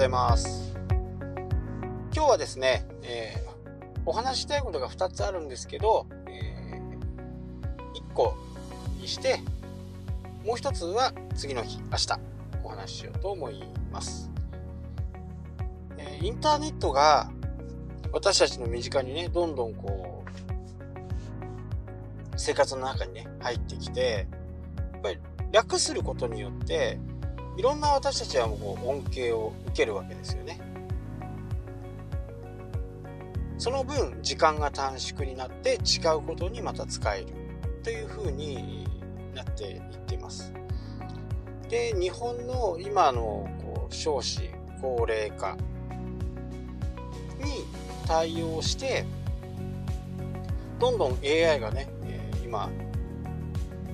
ございます。今日はですね、えー、お話したいことが2つあるんですけど、えー、1個にしてもう1つは次の日明日お話ししようと思います、えー、インターネットが私たちの身近にねどんどんこう生活の中にね入ってきてやっぱり略することによっていろんな私たちはもう恩恵を受けるわけですよね。その分時間が短縮になって違うことにまた使えるというふうになっていっています。で日本の今のこう少子高齢化に対応してどんどん AI がね、今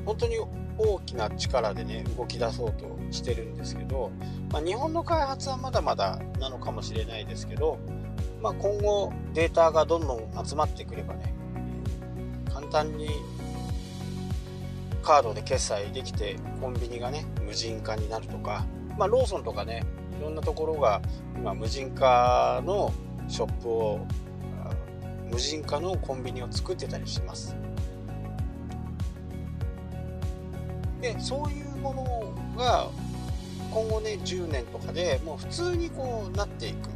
本当に大きな力でね動き出そうとしてるんですけど、まあ、日本の開発はまだまだなのかもしれないですけど、まあ、今後データがどんどん集まってくればね簡単にカードで決済できてコンビニがね無人化になるとか、まあ、ローソンとかねいろんなところが今無人化のショップを無人化のコンビニを作ってたりします。でそういうものが今後ね10年とかでもう普通にこうなっていく。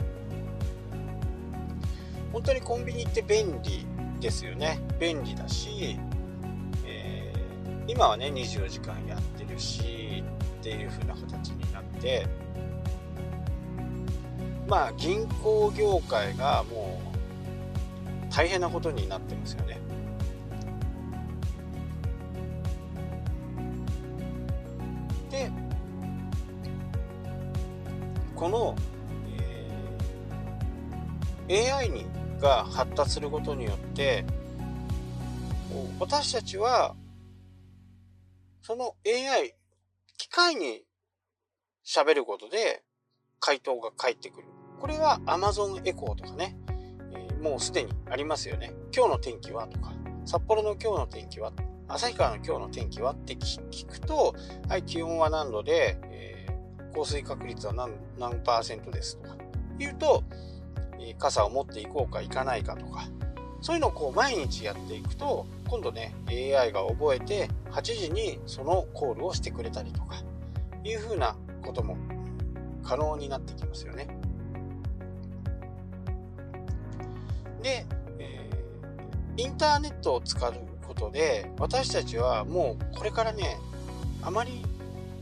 本当にコンビニって便利ですよね。便利だし、えー、今はね24時間やってるしっていう風な形になって。まあ銀行業界がもう大変なことになってますよね。この、えー、AI にが発達することによって私たちはその AI 機械に喋ることで回答が返ってくる。これは Amazon エコーとかね、えー、もうすでにありますよね。今日の天気はとか。札幌の今日の天気は旭川の今日の天気はって聞くと、はい、気温は何度で、え降水確率は何何パーセントですとか。言うと、傘を持っていこうか行かないかとか、そういうのをこう毎日やっていくと、今度ね、AI が覚えて8時にそのコールをしてくれたりとか、いうふうなことも可能になってきますよね。で、えー、インターネットを使うことで、私たちはもうこれからね、あまり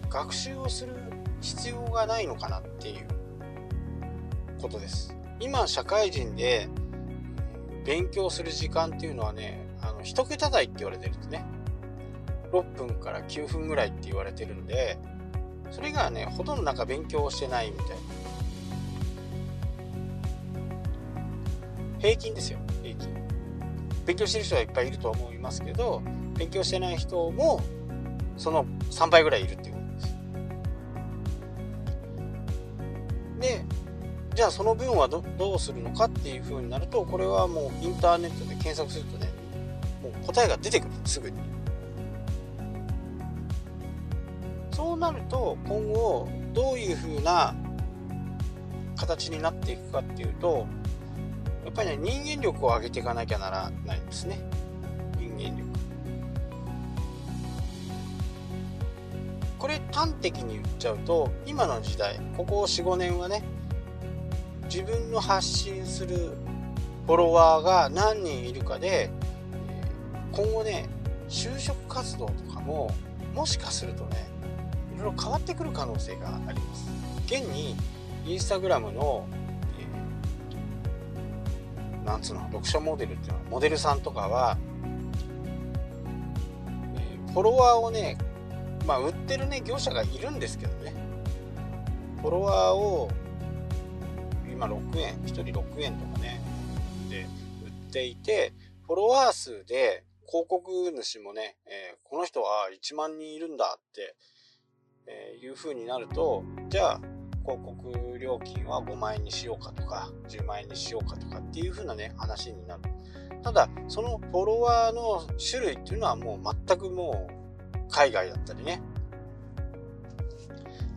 学習をする必要がないのかなっていうことです。今社会人で勉強する時間っていうのはねあの1桁台って言われてるんですね。6分から9分ぐらいって言われてるんでそれがねほとんどなんか勉強してないみたいな。平均ですよ平均。勉強してる人はいっぱいいると思いますけど勉強してない人もその3倍ぐらいいるっていう。じゃあその分はどうするのかっていう風になるとこれはもうインターネットで検索するとねもう答えが出てくるすぐに。そうなると今後どういう風な形になっていくかっていうとやっぱりね人間力を上げていかなきゃならないんですね。人間力。これ端的に言っちゃうと今の時代ここ45年はね自分の発信するフォロワーが何人いるかで今後ね就職活動とかももしかするとねいろいろ変わってくる可能性があります。現にインスタグラムの、えー、なんつうの読者モデルっていうのはモデルさんとかは、えー、フォロワーをねまあ売ってるね業者がいるんですけどね。フォロワーを今6円1人6円とかねで売っていてフォロワー数で広告主もね、えー、この人は1万人いるんだって、えー、いう風になるとじゃあ広告料金は5万円にしようかとか10万円にしようかとかっていう風なね話になる。ただそのフォロワーの種類っていうのはもう全くもう海外だったりね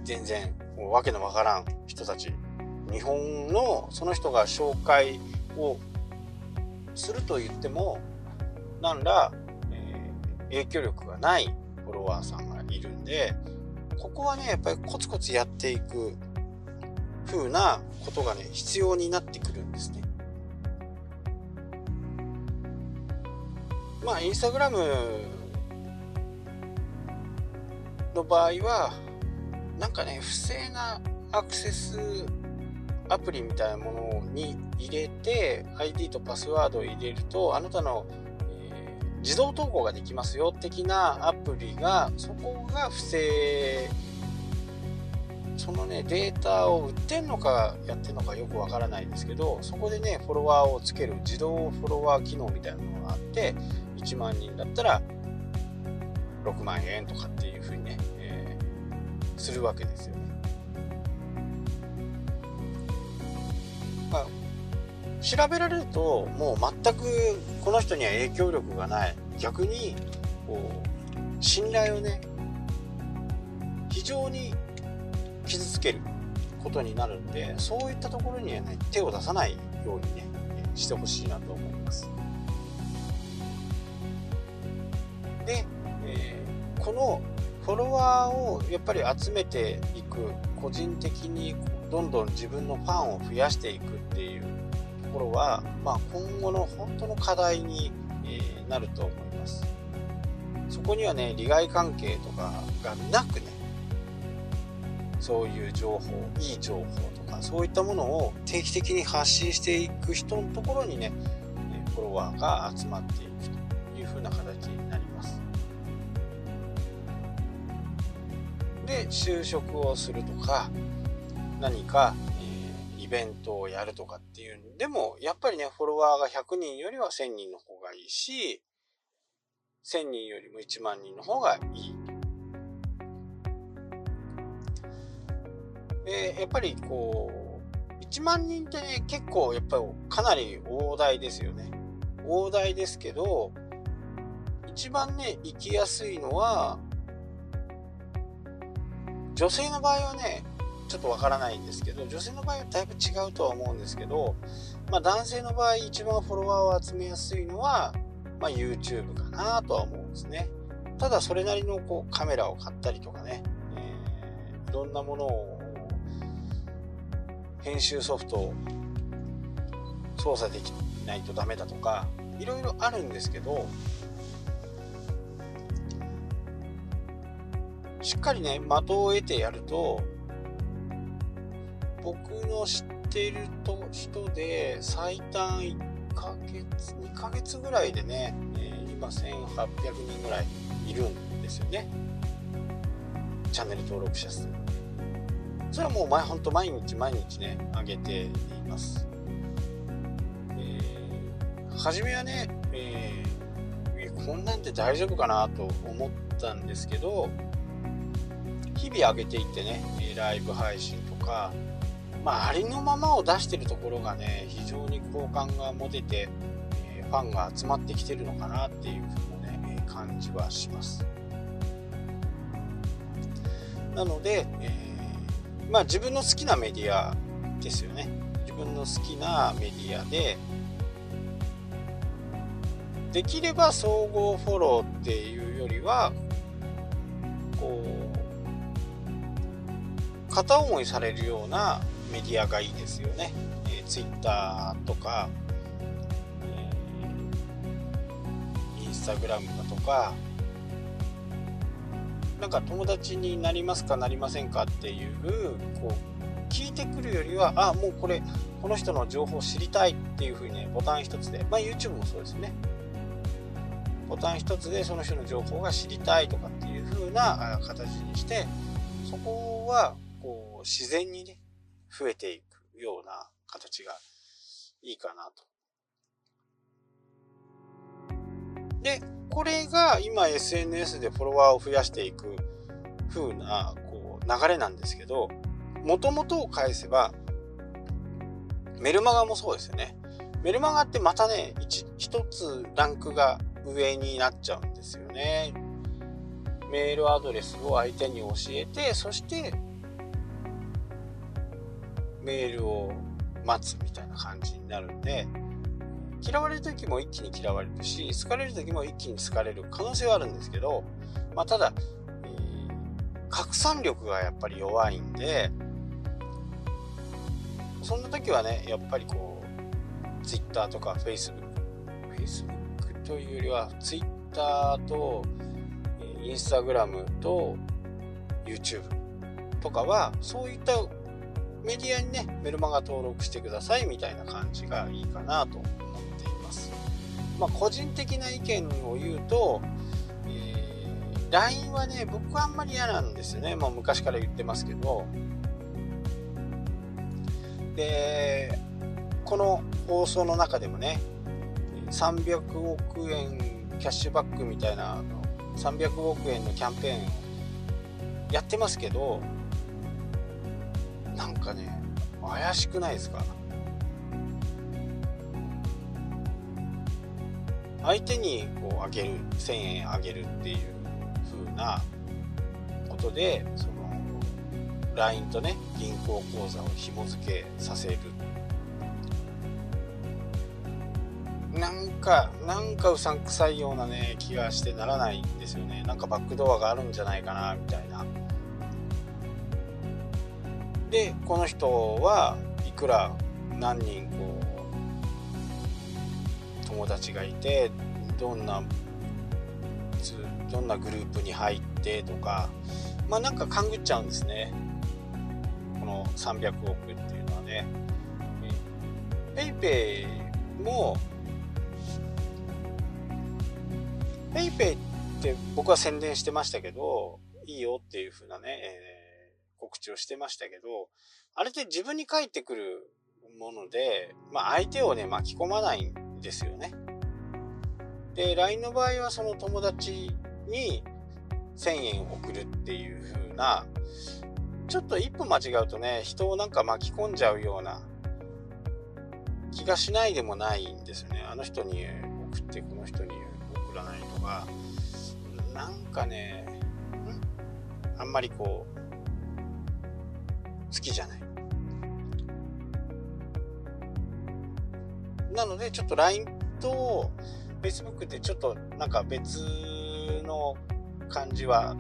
全然もうわけのわからん人たち日本のその人が紹介をすると言っても何ら、えー、影響力がないフォロワーさんがいるんでここはねやっぱりコツコツやっていく風なことがね必要になってくるんですね。まあインスタグラムの場合はなんかね不正なアクセスアプリみたいなものに入れて ID とパスワードを入れるとあなたの、えー、自動投稿ができますよ的なアプリがそこが不正そのねデータを売ってんのかやってんのかよくわからないですけどそこでねフォロワーをつける自動フォロワー機能みたいなものがあって1万人だったら6万円とかっていうふうにね、えー、するわけですよね。調べられるともう全くこの人には影響力がない逆にこう信頼をね非常に傷つけることになるんでそういったところにはね手を出さないようにねしてほしいなと思います。で、えー、このフォロワーをやっぱり集めていく個人的にどんどん自分のファンを増やしていくっていうころは、まあ、今後の本当の課題に、えなると思います。そこにはね利害関係とかがなくねそういう情報いい情報とかそういったものを定期的に発信していく人のところにねフォロワーが集まっていくというふうな形になります。で就職をするとか何か、ベントをやるとかっていう。でもやっぱりねフォロワーが100人よりは1000人の方がいいし1000人よりも1万人の方がいい。でやっぱりこう1万人って結構やっぱりかなり大台ですよね。大台ですけど一番ね行きやすいのは女性の場合はねちょっとわからないんですけど女性の場合はだいぶ違うとは思うんですけど、まあ、男性の場合一番フォロワーを集めやすいのは、まあ、YouTube かなとは思うんですね。ただそれなりのこうカメラを買ったりとかね、えー、いろんなものを編集ソフトを操作できないとダメだとかいろいろあるんですけどしっかりね的を得てやると僕の知っていると人で最短1ヶ月2ヶ月ぐらいでね、え、今1800人ぐらいいるんですよね。チャンネル登録者数。それはもう前ほんと毎日毎日ね上げています、え、初めはね、えー、こんなんで大丈夫かなと思ったんですけど日々上げていってねライブ配信とかまあ、ありのままを出してるところがね非常に好感が持てて、えー、ファンが集まってきてるのかなっていうふうなね、感じはします。なので、えまあ自分の好きなメディアですよね。自分の好きなメディアでできれば総合フォローっていうよりはこう片思いされるようなメディアがいいですよね、えー、Twitter とか、えー、インスタグラムだとかなんか友達になりますかなりませんかっていうこう聞いてくるよりはあもうこれこの人の情報を知りたいっていうふうにねボタン一つでまあ YouTube もそうですね。ボタン一つでその人の情報が知りたいとかっていう風な形にしてそこはこう自然にね増えていくような形がいいかなと。でこれが今 SNS でフォロワーを増やしていく風なこう流れなんですけど、もともとを返せば、メルマガもそうですよね。メルマガってまたね、一つランクが上になっちゃうんですよね。メールアドレスを相手に教えて、そしてメールを待つみたいな感じになるんで、嫌われる時も一気に嫌われるし、好かれる時も一気に好かれる可能性はあるんですけど、まあ、ただ、えー、拡散力がやっぱり弱いんで、そんな時はね、やっぱりこう、Twitter とか Facebook、Facebook というよりは Twitter と、えー、Instagram と YouTube とかは、そういったメディアにね、メルマガ登録してくださいみたいな感じがいいかなと思っています。まあ、個人的な意見を言うと、えー、LINE はね、僕はあんまり嫌なんですよね。もう昔から言ってますけど、でこの放送の中でもね300億円キャッシュバックみたいな300億円のキャンペーンやってますけどかね怪しくないですか？相手にこうあげる1000円あげるっていう風なことでその LINE とね銀行口座を紐付けさせる。なんかなんかうさんくさいようなね気がしてならないんですよね。なんかバックドアがあるんじゃないかなみたいな。でこの人はいくら何人こう友達がいてどんなどんなグループに入ってとかまあなんか勘ぐっちゃうんですね。この300億っていうのはね、 PayPayも、 PayPayって僕は宣伝してましたけど、いいよっていう風なね、えー、告知をしてましたけど、あれって自分に返ってくるもので、まあ相手をね、巻き込まないんですよね。で、LINE の場合はその友達に1000円送るっていう風な、ちょっと一歩間違うとね、人をなんか巻き込んじゃうような気がしないでもないんですよね。あの人に送ってこの人に送らないとか、なんかね、あんまりこう、好きじゃない。なので、ちょっと LINE と Facebook ってちょっとなんか別の感じは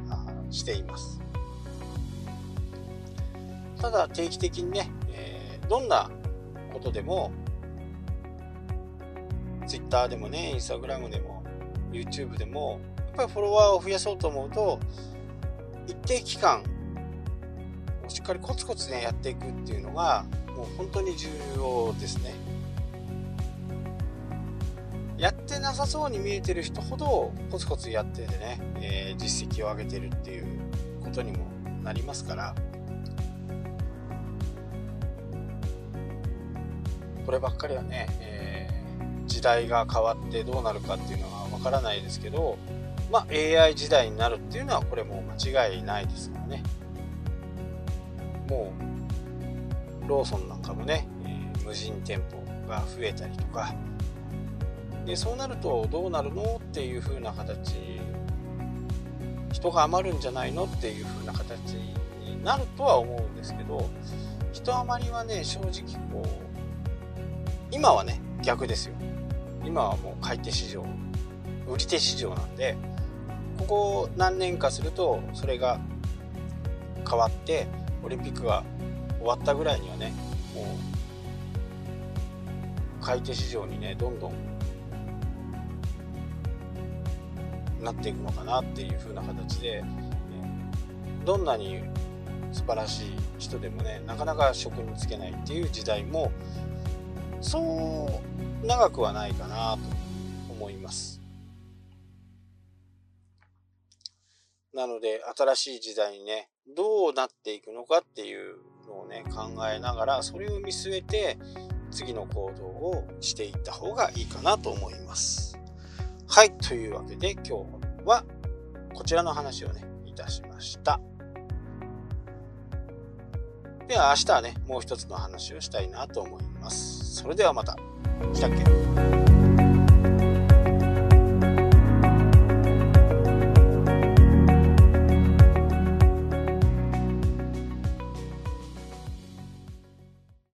しています。ただ定期的にね、えー、どんなことでも Twitter でもね Instagram でも YouTube でもやっぱりフォロワーを増やそうと思うと一定期間しっかりコツコツねやっていくっていうのがもう本当に重要ですね。やってなさそうに見えてる人ほどコツコツやっててね、えー、実績を上げてるっていうことにもなりますから。こればっかりはね、えー、時代が変わってどうなるかっていうのはわからないですけど、まあ、AI 時代になるっていうのはこれも間違いないですからね。もうローソンなんかもね、えー、無人店舗が増えたりとか。でそうなるとどうなるのっていう風な形。人が余るんじゃないのっていう風な形になるとは思うんですけど人余りはね正直こう今はね逆ですよ。今はもう買い手市場売り手市場なんでここ何年かするとそれが変わってオリンピックが終わったぐらいにはねもう買い手市場にねどんどんなっていくのかなっていう風な形で、ね、どんなに素晴らしい人でもねなかなか職に就けないっていう時代もそう長くはないかなと思います。なので新しい時代にねどうなっていくのかっていうのをね考えながらそれを見据えて次の行動をしていった方がいいかなと思います。はい、というわけで今日はこちらの話をねいたしました。では明日はねもう一つの話をしたいなと思います。それではまた。したっけ？